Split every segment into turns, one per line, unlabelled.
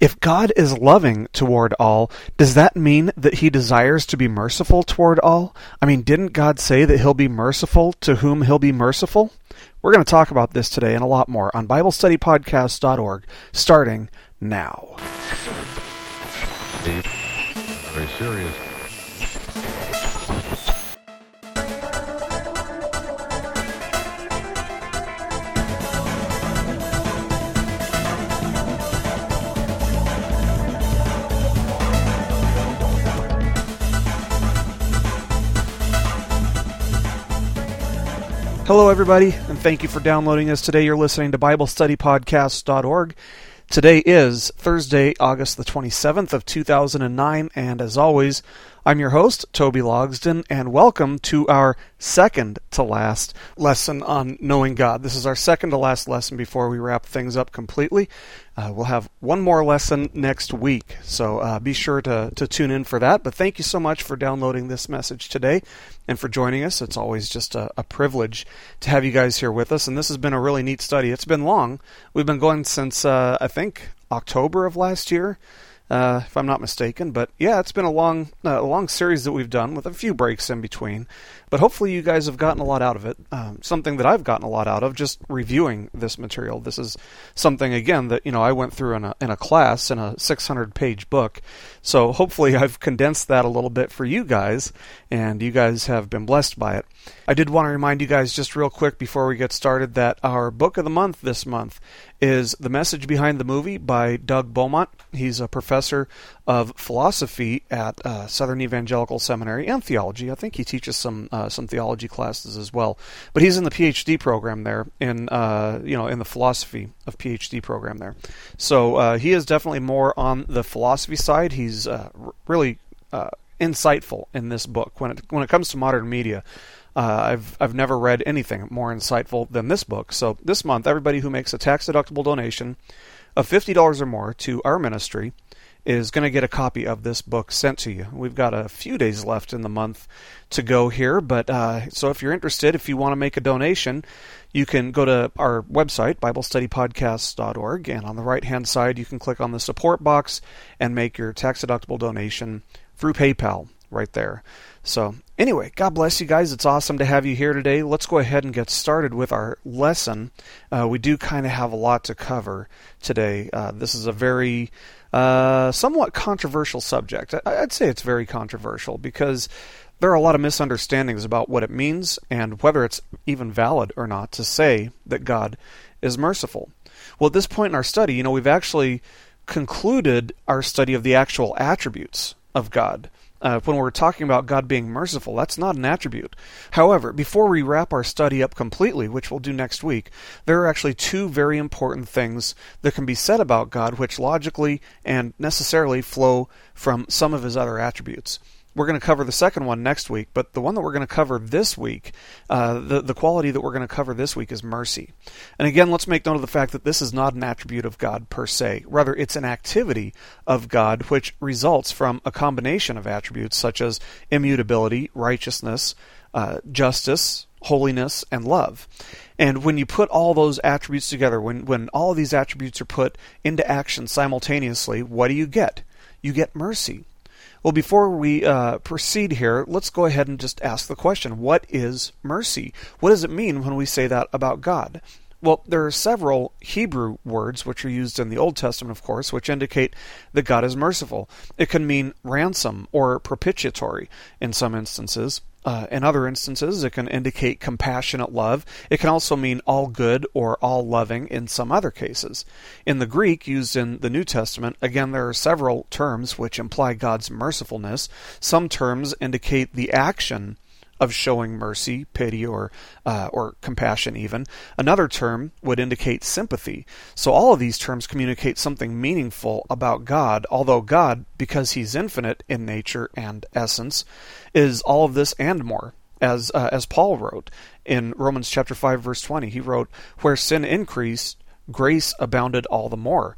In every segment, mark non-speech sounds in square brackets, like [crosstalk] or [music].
If God is loving toward all, does that mean that he desires to be merciful toward all? I mean, didn't God say that he'll be merciful to whom he'll be merciful? We're going to talk about this today and a lot more on BibleStudyPodcast.org, starting now.
Very serious.
Hello, everybody, and thank you for downloading us today. You're listening to BibleStudyPodcast.org. Today is Thursday, August the 27th of 2009, and as always, I'm your host, Toby Logsden, and welcome to our second to last lesson on knowing God. This is our second to last lesson before we wrap things up completely. Uh, we'll have one more lesson next week, so uh, be sure to, to tune in for that. But thank you so much for downloading this message today and for joining us. It's always just a, a privilege to have you guys here with us, and this has been a really neat study. It's been long. We've been going since, uh, I think, October of last year uh, if I'm not mistaken. But yeah, it's been a long, uh, a long series that we've done with a few breaks in between. But hopefully, you guys have gotten a lot out of it. Um, something that I've gotten a lot out of just reviewing this material. This is something again that you know I went through in a in a class in a 600 page book. So hopefully, I've condensed that a little bit for you guys, and you guys have been blessed by it. I did want to remind you guys just real quick before we get started that our book of the month this month is The Message Behind the Movie by Doug Beaumont. He's a professor of philosophy at uh, Southern Evangelical Seminary and theology. I think he teaches some uh, some theology classes as well. But he's in the PhD program there in uh, you know in the philosophy of PhD program there. So uh, he is definitely more on the philosophy side. He's uh, really uh, insightful in this book when it when it comes to modern media. Uh, I've I've never read anything more insightful than this book. So this month, everybody who makes a tax deductible donation of fifty dollars or more to our ministry is going to get a copy of this book sent to you. We've got a few days left in the month to go here, but uh, so if you're interested, if you want to make a donation, you can go to our website, BibleStudyPodcasts.org, and on the right hand side, you can click on the support box and make your tax deductible donation through PayPal right there. So, anyway, God bless you guys. It's awesome to have you here today. Let's go ahead and get started with our lesson. Uh, we do kind of have a lot to cover today. Uh, this is a very uh, somewhat controversial subject. I'd say it's very controversial because there are a lot of misunderstandings about what it means and whether it's even valid or not to say that God is merciful. Well, at this point in our study, you know, we've actually concluded our study of the actual attributes of God. Uh, when we're talking about God being merciful, that's not an attribute. However, before we wrap our study up completely, which we'll do next week, there are actually two very important things that can be said about God which logically and necessarily flow from some of his other attributes. We're going to cover the second one next week, but the one that we're going to cover this week, uh, the, the quality that we're going to cover this week is mercy. And again, let's make note of the fact that this is not an attribute of God per se. Rather, it's an activity of God which results from a combination of attributes such as immutability, righteousness, uh, justice, holiness, and love. And when you put all those attributes together, when, when all of these attributes are put into action simultaneously, what do you get? You get mercy. Well, before we uh, proceed here, let's go ahead and just ask the question what is mercy? What does it mean when we say that about God? Well, there are several Hebrew words which are used in the Old Testament, of course, which indicate that God is merciful. It can mean ransom or propitiatory in some instances. Uh, in other instances, it can indicate compassionate love. It can also mean all good or all loving in some other cases. In the Greek used in the New Testament, again, there are several terms which imply God's mercifulness. Some terms indicate the action of showing mercy, pity, or uh, or compassion. Even another term would indicate sympathy. So all of these terms communicate something meaningful about God. Although God, because He's infinite in nature and essence, is all of this and more. As uh, as Paul wrote in Romans chapter five verse twenty, he wrote, "Where sin increased, grace abounded all the more."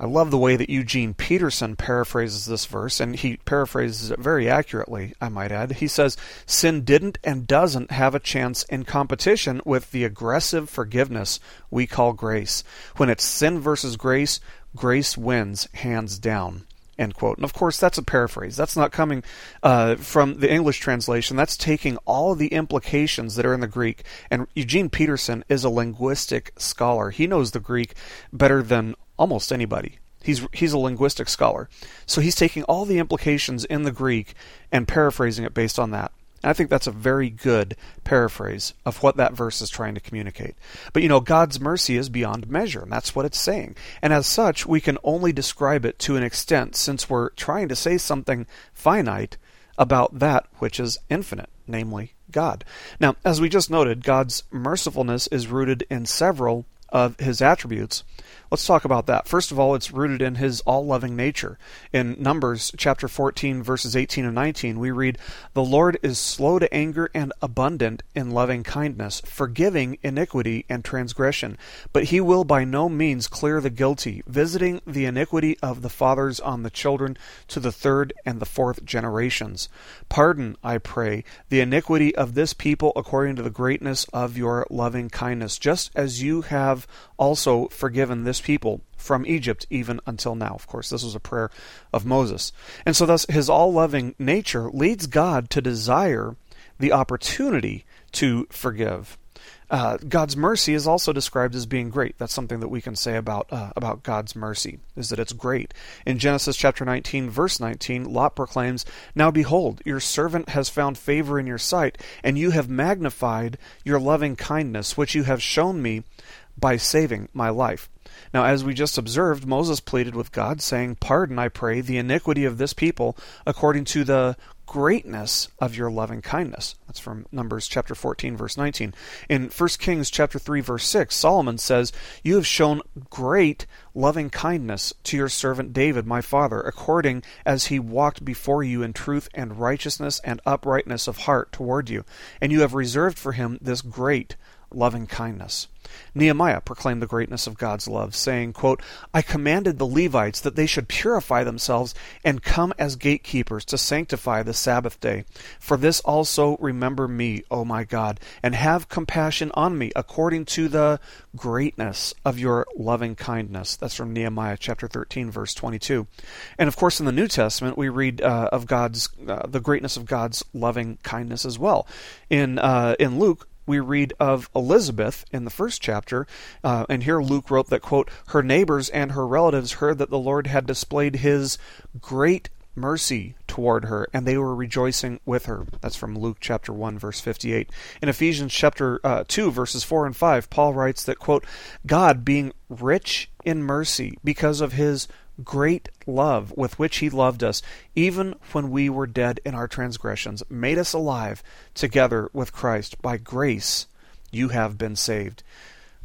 I love the way that Eugene Peterson paraphrases this verse, and he paraphrases it very accurately, I might add. He says, Sin didn't and doesn't have a chance in competition with the aggressive forgiveness we call grace. When it's sin versus grace, grace wins hands down. End quote. And of course, that's a paraphrase. That's not coming uh, from the English translation. That's taking all the implications that are in the Greek. And Eugene Peterson is a linguistic scholar. He knows the Greek better than almost anybody. He's he's a linguistic scholar, so he's taking all the implications in the Greek and paraphrasing it based on that. And I think that's a very good paraphrase of what that verse is trying to communicate. But you know, God's mercy is beyond measure, and that's what it's saying. And as such, we can only describe it to an extent since we're trying to say something finite about that which is infinite, namely God. Now, as we just noted, God's mercifulness is rooted in several of his attributes. Let's talk about that. First of all, it's rooted in his all loving nature. In Numbers chapter 14, verses 18 and 19, we read, The Lord is slow to anger and abundant in loving kindness, forgiving iniquity and transgression. But he will by no means clear the guilty, visiting the iniquity of the fathers on the children to the third and the fourth generations. Pardon, I pray, the iniquity of this people according to the greatness of your loving kindness, just as you have also forgiven this people from Egypt even until now. Of course, this was a prayer of Moses. And so, thus, his all loving nature leads God to desire the opportunity to forgive. Uh, God's mercy is also described as being great. That's something that we can say about uh, about God's mercy is that it's great. In Genesis chapter 19, verse 19, Lot proclaims, "Now behold, your servant has found favor in your sight, and you have magnified your loving kindness, which you have shown me by saving my life." Now, as we just observed, Moses pleaded with God, saying, Pardon, I pray, the iniquity of this people according to the greatness of your loving kindness. That's from Numbers chapter 14 verse 19. In 1 Kings chapter 3 verse 6, Solomon says, "You have shown great loving kindness to your servant David, my father, according as he walked before you in truth and righteousness and uprightness of heart toward you, and you have reserved for him this great loving kindness." Nehemiah proclaimed the greatness of God's love, saying, quote, I commanded the Levites that they should purify themselves and come as gatekeepers to sanctify the Sabbath day. For this also remember me, O my God, and have compassion on me according to the greatness of your loving kindness. That's from Nehemiah chapter 13, verse 22. And of course, in the New Testament, we read uh, of God's uh, the greatness of God's loving kindness as well. In uh, in Luke, we read of Elizabeth in the first chapter, uh, and here Luke wrote that, quote, her neighbors and her relatives heard that the Lord had displayed his great mercy toward her, and they were rejoicing with her. That's from Luke chapter 1, verse 58. In Ephesians chapter uh, 2, verses 4 and 5, Paul writes that, quote, God, being rich in mercy because of his great love with which he loved us, even when we were dead in our transgressions, made us alive together with Christ. By grace you have been saved.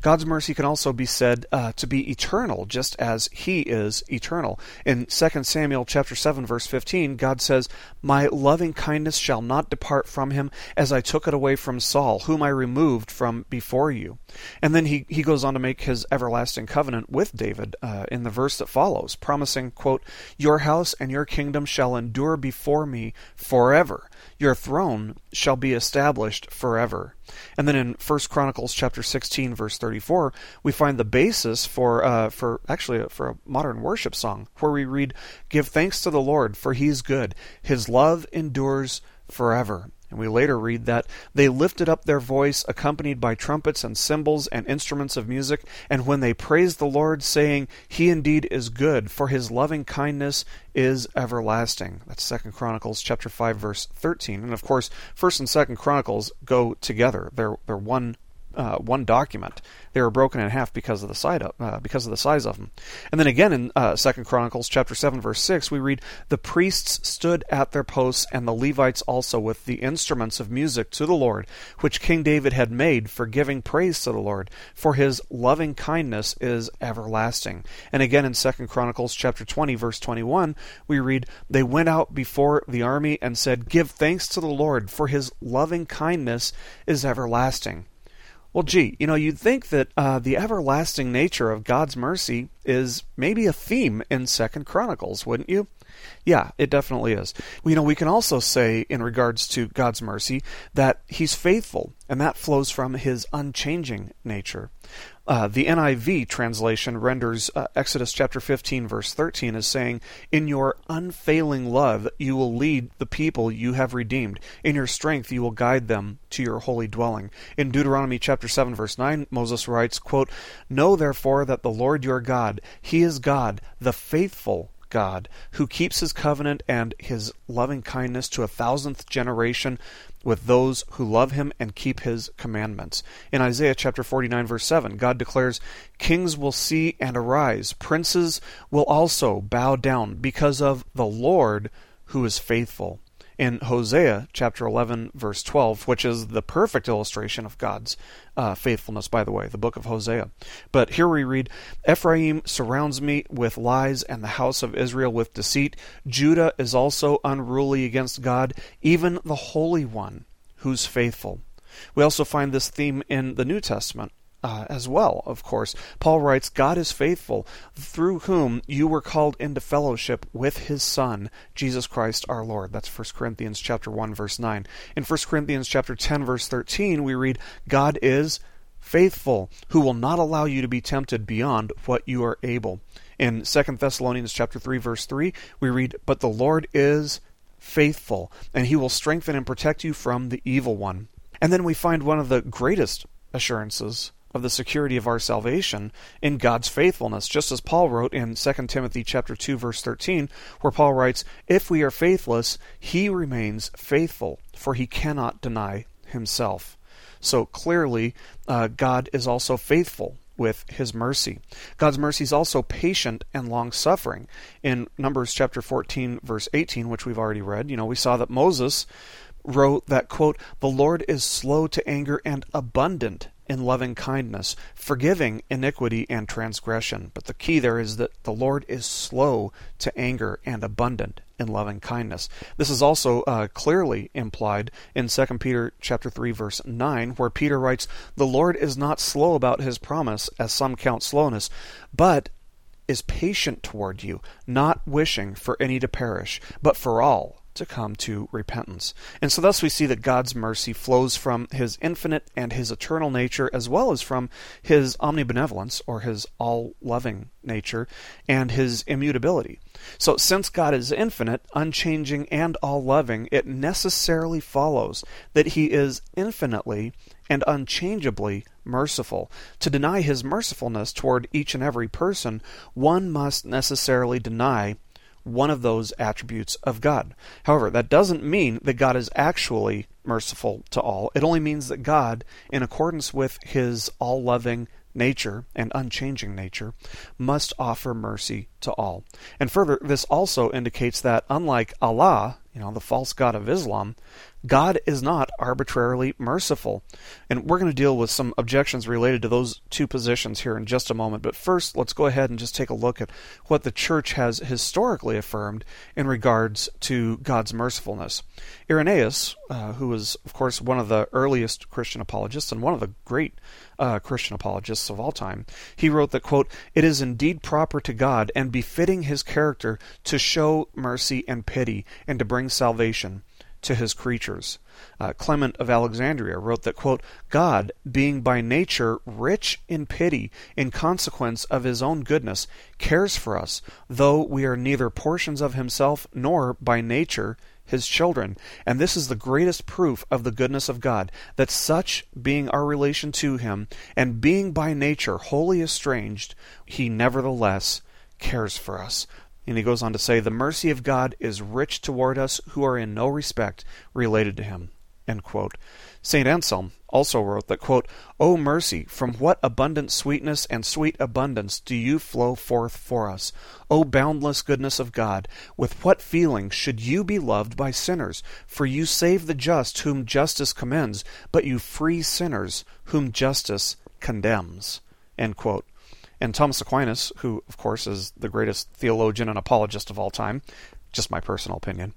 God's mercy can also be said uh, to be eternal, just as He is eternal. In 2 Samuel chapter 7, verse 15, God says, My loving kindness shall not depart from him, as I took it away from Saul, whom I removed from before you. And then he, he goes on to make his everlasting covenant with David uh, in the verse that follows, promising, quote, Your house and your kingdom shall endure before me forever. Your throne shall be established forever. And then in 1 Chronicles chapter 16 verse 34, we find the basis for uh, for actually uh, for a modern worship song where we read, "Give thanks to the Lord, for he is good; his love endures forever." And we later read that they lifted up their voice, accompanied by trumpets and cymbals and instruments of music, and when they praised the Lord, saying, He indeed is good, for his loving kindness is everlasting. That's Second Chronicles chapter five, verse thirteen. And of course, First and Second Chronicles go together. They're they're one uh, one document. They were broken in half because of the size of, uh, because of the size of them. And then again in uh, Second Chronicles chapter seven verse six, we read, "The priests stood at their posts, and the Levites also with the instruments of music to the Lord, which King David had made for giving praise to the Lord, for His loving kindness is everlasting." And again in Second Chronicles chapter twenty verse twenty one, we read, "They went out before the army and said, Give thanks to the Lord, for His loving kindness is everlasting." Well, gee, you know, you'd think that uh, the everlasting nature of God's mercy is maybe a theme in Second Chronicles, wouldn't you? Yeah, it definitely is. You know, we can also say in regards to God's mercy that He's faithful, and that flows from His unchanging nature. Uh, the NIV translation renders uh, Exodus chapter 15, verse 13 as saying, In your unfailing love you will lead the people you have redeemed. In your strength you will guide them to your holy dwelling. In Deuteronomy chapter 7, verse 9, Moses writes, quote, Know therefore that the Lord your God, He is God, the faithful God, who keeps his covenant and his loving kindness to a thousandth generation with those who love him and keep his commandments. In Isaiah chapter 49 verse 7, God declares, "Kings will see and arise, princes will also bow down because of the Lord who is faithful." In Hosea chapter 11, verse 12, which is the perfect illustration of God's uh, faithfulness, by the way, the book of Hosea. But here we read Ephraim surrounds me with lies, and the house of Israel with deceit. Judah is also unruly against God, even the Holy One, who's faithful. We also find this theme in the New Testament uh, as well, of course. Paul writes, God is faithful, through whom you were called into fellowship with his Son, Jesus Christ our Lord. That's 1 Corinthians chapter 1, verse 9. In 1 Corinthians chapter 10, verse 13, we read, God is faithful, who will not allow you to be tempted beyond what you are able. In 2 Thessalonians chapter 3, verse 3, we read, But the Lord is faithful, and he will strengthen and protect you from the evil one. And then we find one of the greatest assurances of the security of our salvation in God's faithfulness, just as Paul wrote in 2 Timothy chapter 2 verse 13, where Paul writes, "If we are faithless, he remains faithful, for he cannot deny himself." So clearly, uh, God is also faithful with his mercy. God's mercy is also patient and long suffering. In Numbers chapter 14 verse 18, which we've already read, you know, we saw that Moses wrote that quote, "The Lord is slow to anger and abundant in loving kindness, forgiving iniquity and transgression. But the key there is that the Lord is slow to anger and abundant in loving kindness. This is also uh, clearly implied in 2 Peter chapter 3 verse 9 where Peter writes, "The Lord is not slow about his promise as some count slowness, but is patient toward you, not wishing for any to perish, but for all to come to repentance. And so, thus, we see that God's mercy flows from his infinite and his eternal nature, as well as from his omnibenevolence, or his all loving nature, and his immutability. So, since God is infinite, unchanging, and all loving, it necessarily follows that he is infinitely and unchangeably merciful. To deny his mercifulness toward each and every person, one must necessarily deny one of those attributes of God. However, that doesn't mean that God is actually merciful to all. It only means that God, in accordance with his all loving nature and unchanging nature, must offer mercy to all. And further, this also indicates that unlike Allah, you know, the false god of Islam, God is not arbitrarily merciful. And we're going to deal with some objections related to those two positions here in just a moment. But first, let's go ahead and just take a look at what the church has historically affirmed in regards to God's mercifulness. Irenaeus, uh, who was, of course, one of the earliest Christian apologists and one of the great uh, Christian apologists of all time, he wrote that, quote, It is indeed proper to God and befitting his character to show mercy and pity and to bring salvation to his creatures. Uh, Clement of Alexandria wrote that, quote, God, being by nature rich in pity in consequence of his own goodness, cares for us, though we are neither portions of himself nor by nature his children. And this is the greatest proof of the goodness of God, that such being our relation to him, and being by nature wholly estranged, he nevertheless cares for us. And he goes on to say, The mercy of God is rich toward us who are in no respect related to him. St. Anselm also wrote that, quote, O mercy, from what abundant sweetness and sweet abundance do you flow forth for us? O boundless goodness of God, with what feeling should you be loved by sinners? For you save the just whom justice commends, but you free sinners whom justice condemns. End quote. And Thomas Aquinas, who, of course, is the greatest theologian and apologist of all time, just my personal opinion,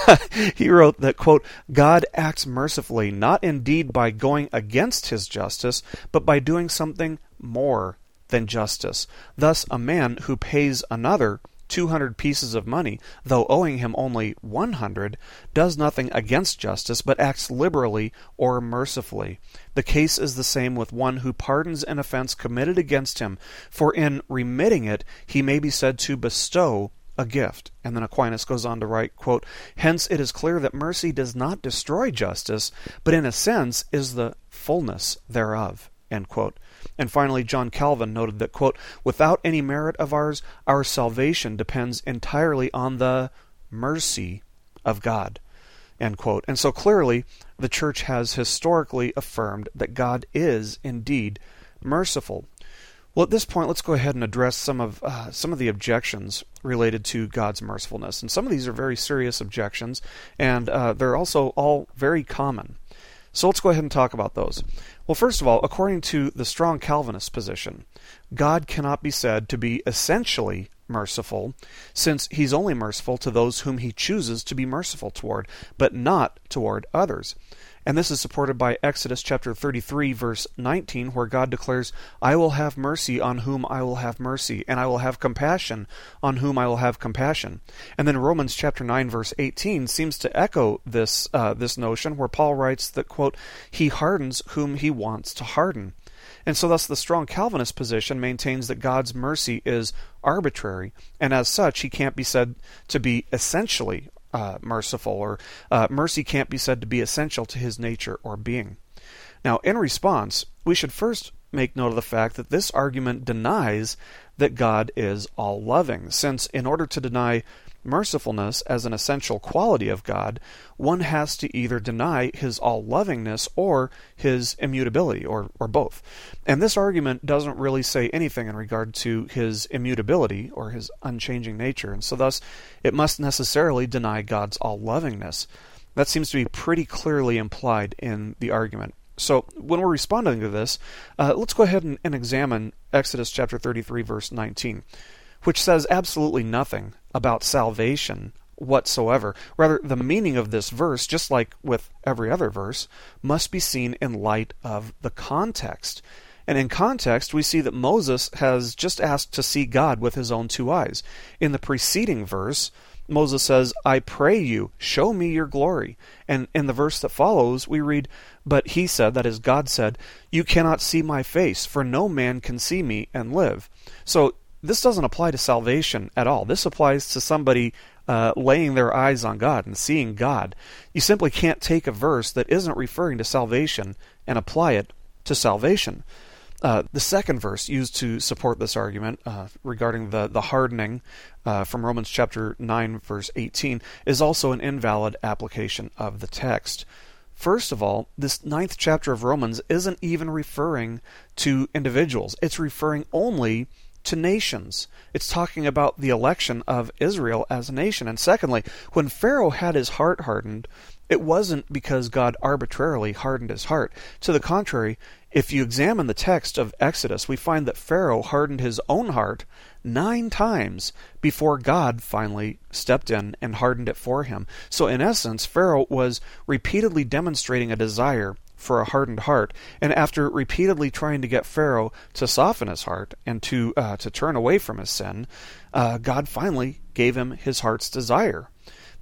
[laughs] he wrote that, quote, God acts mercifully not indeed by going against his justice, but by doing something more than justice. Thus, a man who pays another 200 pieces of money, though owing him only 100, does nothing against justice, but acts liberally or mercifully. The case is the same with one who pardons an offense committed against him, for in remitting it he may be said to bestow a gift. And then Aquinas goes on to write, quote, Hence it is clear that mercy does not destroy justice, but in a sense is the fullness thereof. End quote. And finally, John Calvin noted that, quote, Without any merit of ours, our salvation depends entirely on the mercy of God. End quote. And so clearly, the church has historically affirmed that God is indeed merciful. Well, at this point, let's go ahead and address some of uh, some of the objections related to God's mercifulness, and some of these are very serious objections, and uh, they're also all very common. So let's go ahead and talk about those. Well, first of all, according to the strong Calvinist position, God cannot be said to be essentially merciful, since he's only merciful to those whom he chooses to be merciful toward, but not toward others. And this is supported by Exodus chapter 33 verse 19 where God declares, "I will have mercy on whom I will have mercy, and I will have compassion on whom I will have compassion." And then Romans chapter 9 verse 18 seems to echo this uh, this notion where Paul writes that quote, "He hardens whom he wants to harden." And so, thus, the strong Calvinist position maintains that God's mercy is arbitrary, and as such, he can't be said to be essentially uh, merciful, or uh, mercy can't be said to be essential to his nature or being. Now, in response, we should first make note of the fact that this argument denies that God is all loving, since in order to deny mercifulness as an essential quality of God, one has to either deny his all lovingness or his immutability, or, or both. And this argument doesn't really say anything in regard to his immutability or his unchanging nature, and so thus it must necessarily deny God's all lovingness. That seems to be pretty clearly implied in the argument. So, when we're responding to this, uh, let's go ahead and, and examine Exodus chapter 33, verse 19 which says absolutely nothing about salvation whatsoever. Rather, the meaning of this verse, just like with every other verse, must be seen in light of the context. And in context, we see that Moses has just asked to see God with his own two eyes. In the preceding verse, Moses says, I pray you, show me your glory. And in the verse that follows, we read, But he said, that is, God said, You cannot see my face, for no man can see me and live. So this doesn't apply to salvation at all. This applies to somebody uh, laying their eyes on God and seeing God. You simply can't take a verse that isn't referring to salvation and apply it to salvation. Uh, the second verse used to support this argument uh, regarding the, the hardening uh, from Romans chapter 9, verse 18, is also an invalid application of the text. First of all, this ninth chapter of Romans isn't even referring to individuals, it's referring only to nations. It's talking about the election of Israel as a nation. And secondly, when Pharaoh had his heart hardened, it wasn't because God arbitrarily hardened his heart. To the contrary, if you examine the text of Exodus, we find that Pharaoh hardened his own heart nine times before God finally stepped in and hardened it for him. So, in essence, Pharaoh was repeatedly demonstrating a desire for a hardened heart. And after repeatedly trying to get Pharaoh to soften his heart and to uh, to turn away from his sin, uh, God finally gave him his heart's desire.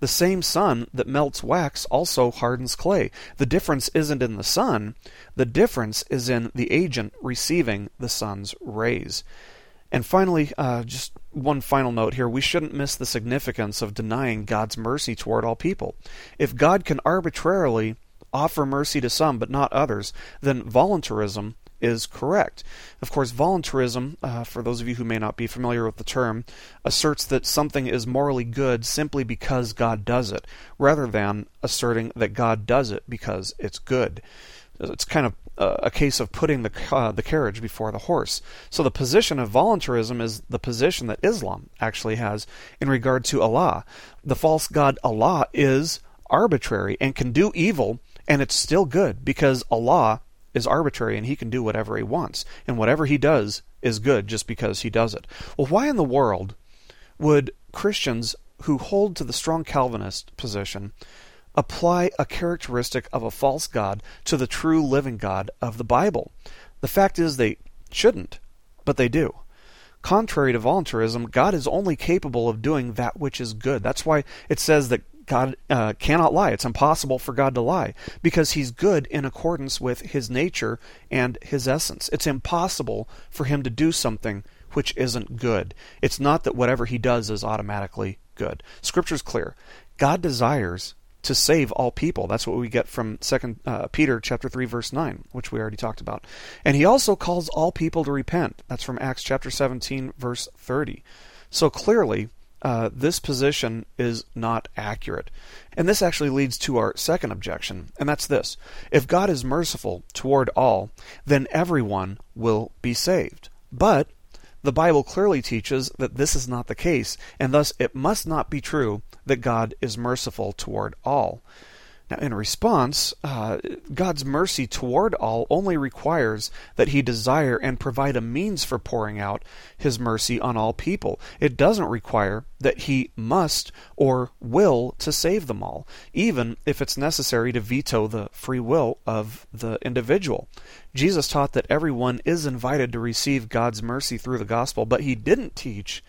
The same sun that melts wax also hardens clay. The difference isn't in the sun, the difference is in the agent receiving the sun's rays. And finally, uh, just one final note here we shouldn't miss the significance of denying God's mercy toward all people. If God can arbitrarily offer mercy to some but not others, then voluntarism is correct. Of course, voluntarism, uh, for those of you who may not be familiar with the term, asserts that something is morally good simply because God does it, rather than asserting that God does it because it's good. It's kind of uh, a case of putting the uh, the carriage before the horse. So the position of voluntarism is the position that Islam actually has in regard to Allah. The false god Allah is arbitrary and can do evil and it's still good because Allah is arbitrary and he can do whatever he wants. And whatever he does is good just because he does it. Well, why in the world would Christians who hold to the strong Calvinist position apply a characteristic of a false God to the true living God of the Bible? The fact is they shouldn't, but they do. contrary to voluntarism, God is only capable of doing that which is good. That's why it says that God uh, cannot lie. It's impossible for God to lie because He's good in accordance with His nature and His essence. It's impossible for Him to do something which isn't good. It's not that whatever He does is automatically good. Scripture's clear. God desires to save all people. That's what we get from Second uh, Peter chapter three verse nine, which we already talked about. And he also calls all people to repent. That's from Acts chapter seventeen verse thirty. So clearly, uh, this position is not accurate. And this actually leads to our second objection, and that's this. If God is merciful toward all, then everyone will be saved. But the Bible clearly teaches that this is not the case, and thus it must not be true that God is merciful toward all. Now, in response, uh, God's mercy toward all only requires that He desire and provide a means for pouring out His mercy on all people. It doesn't require that He must or will to save them all, even if it's necessary to veto the free will of the individual. Jesus taught that everyone is invited to receive God's mercy through the gospel, but He didn't teach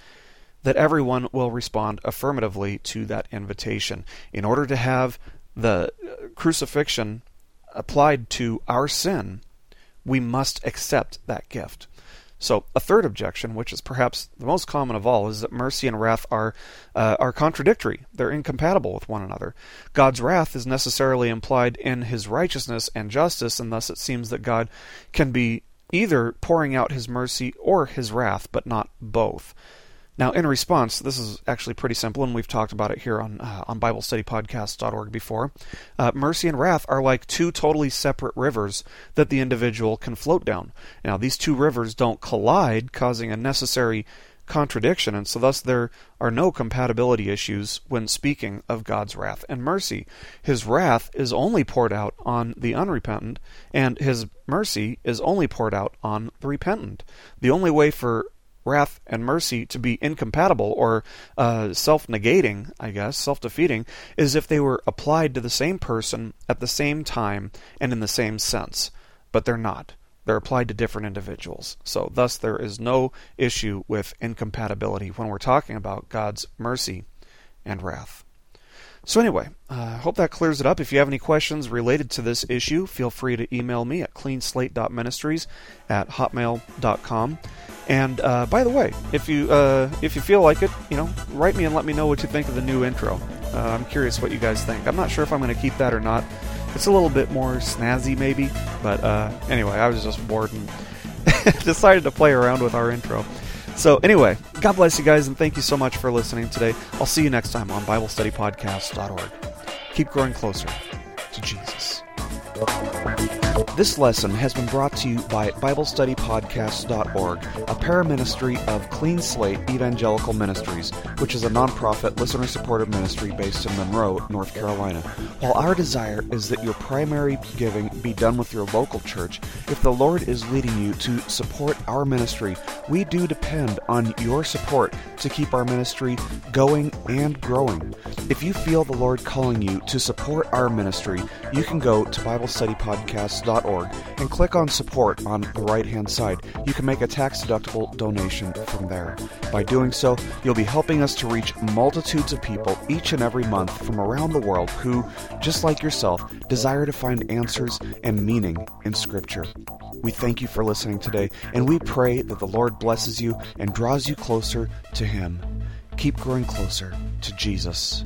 that everyone will respond affirmatively to that invitation. In order to have the crucifixion applied to our sin, we must accept that gift. So, a third objection, which is perhaps the most common of all, is that mercy and wrath are uh, are contradictory. They're incompatible with one another. God's wrath is necessarily implied in His righteousness and justice, and thus it seems that God can be either pouring out His mercy or His wrath, but not both. Now, in response, this is actually pretty simple, and we've talked about it here on uh, on BibleStudyPodcast.org before. Uh, mercy and wrath are like two totally separate rivers that the individual can float down. Now, these two rivers don't collide, causing a necessary contradiction, and so thus there are no compatibility issues when speaking of God's wrath and mercy. His wrath is only poured out on the unrepentant, and His mercy is only poured out on the repentant. The only way for wrath and mercy to be incompatible or uh, self negating, I guess, self defeating, is if they were applied to the same person at the same time and in the same sense. But they're not. They're applied to different individuals. So, thus, there is no issue with incompatibility when we're talking about God's mercy and wrath. So, anyway, I uh, hope that clears it up. If you have any questions related to this issue, feel free to email me at cleanslate.ministries at hotmail.com. And uh, by the way, if you uh, if you feel like it, you know, write me and let me know what you think of the new intro. Uh, I'm curious what you guys think. I'm not sure if I'm going to keep that or not. It's a little bit more snazzy, maybe. But uh, anyway, I was just bored and [laughs] decided to play around with our intro. So, anyway, God bless you guys, and thank you so much for listening today. I'll see you next time on BibleStudyPodcast.org. Keep growing closer to Jesus. This lesson has been brought to you by BibleStudyPodcast.org, a paraministry of Clean Slate Evangelical Ministries, which is a nonprofit, listener supported ministry based in Monroe, North Carolina. While our desire is that your primary giving be done with your local church, if the Lord is leading you to support our ministry, we do depend on your support to keep our ministry going and growing. If you feel the Lord calling you to support our ministry, you can go to BibleStudyPodcast.org and click on support on the right hand side. You can make a tax deductible donation from there. By doing so, you'll be helping us to reach multitudes of people each and every month from around the world who, just like yourself, desire to find answers and meaning in Scripture. We thank you for listening today, and we pray that the Lord blesses you and draws you closer to Him. Keep growing closer to Jesus.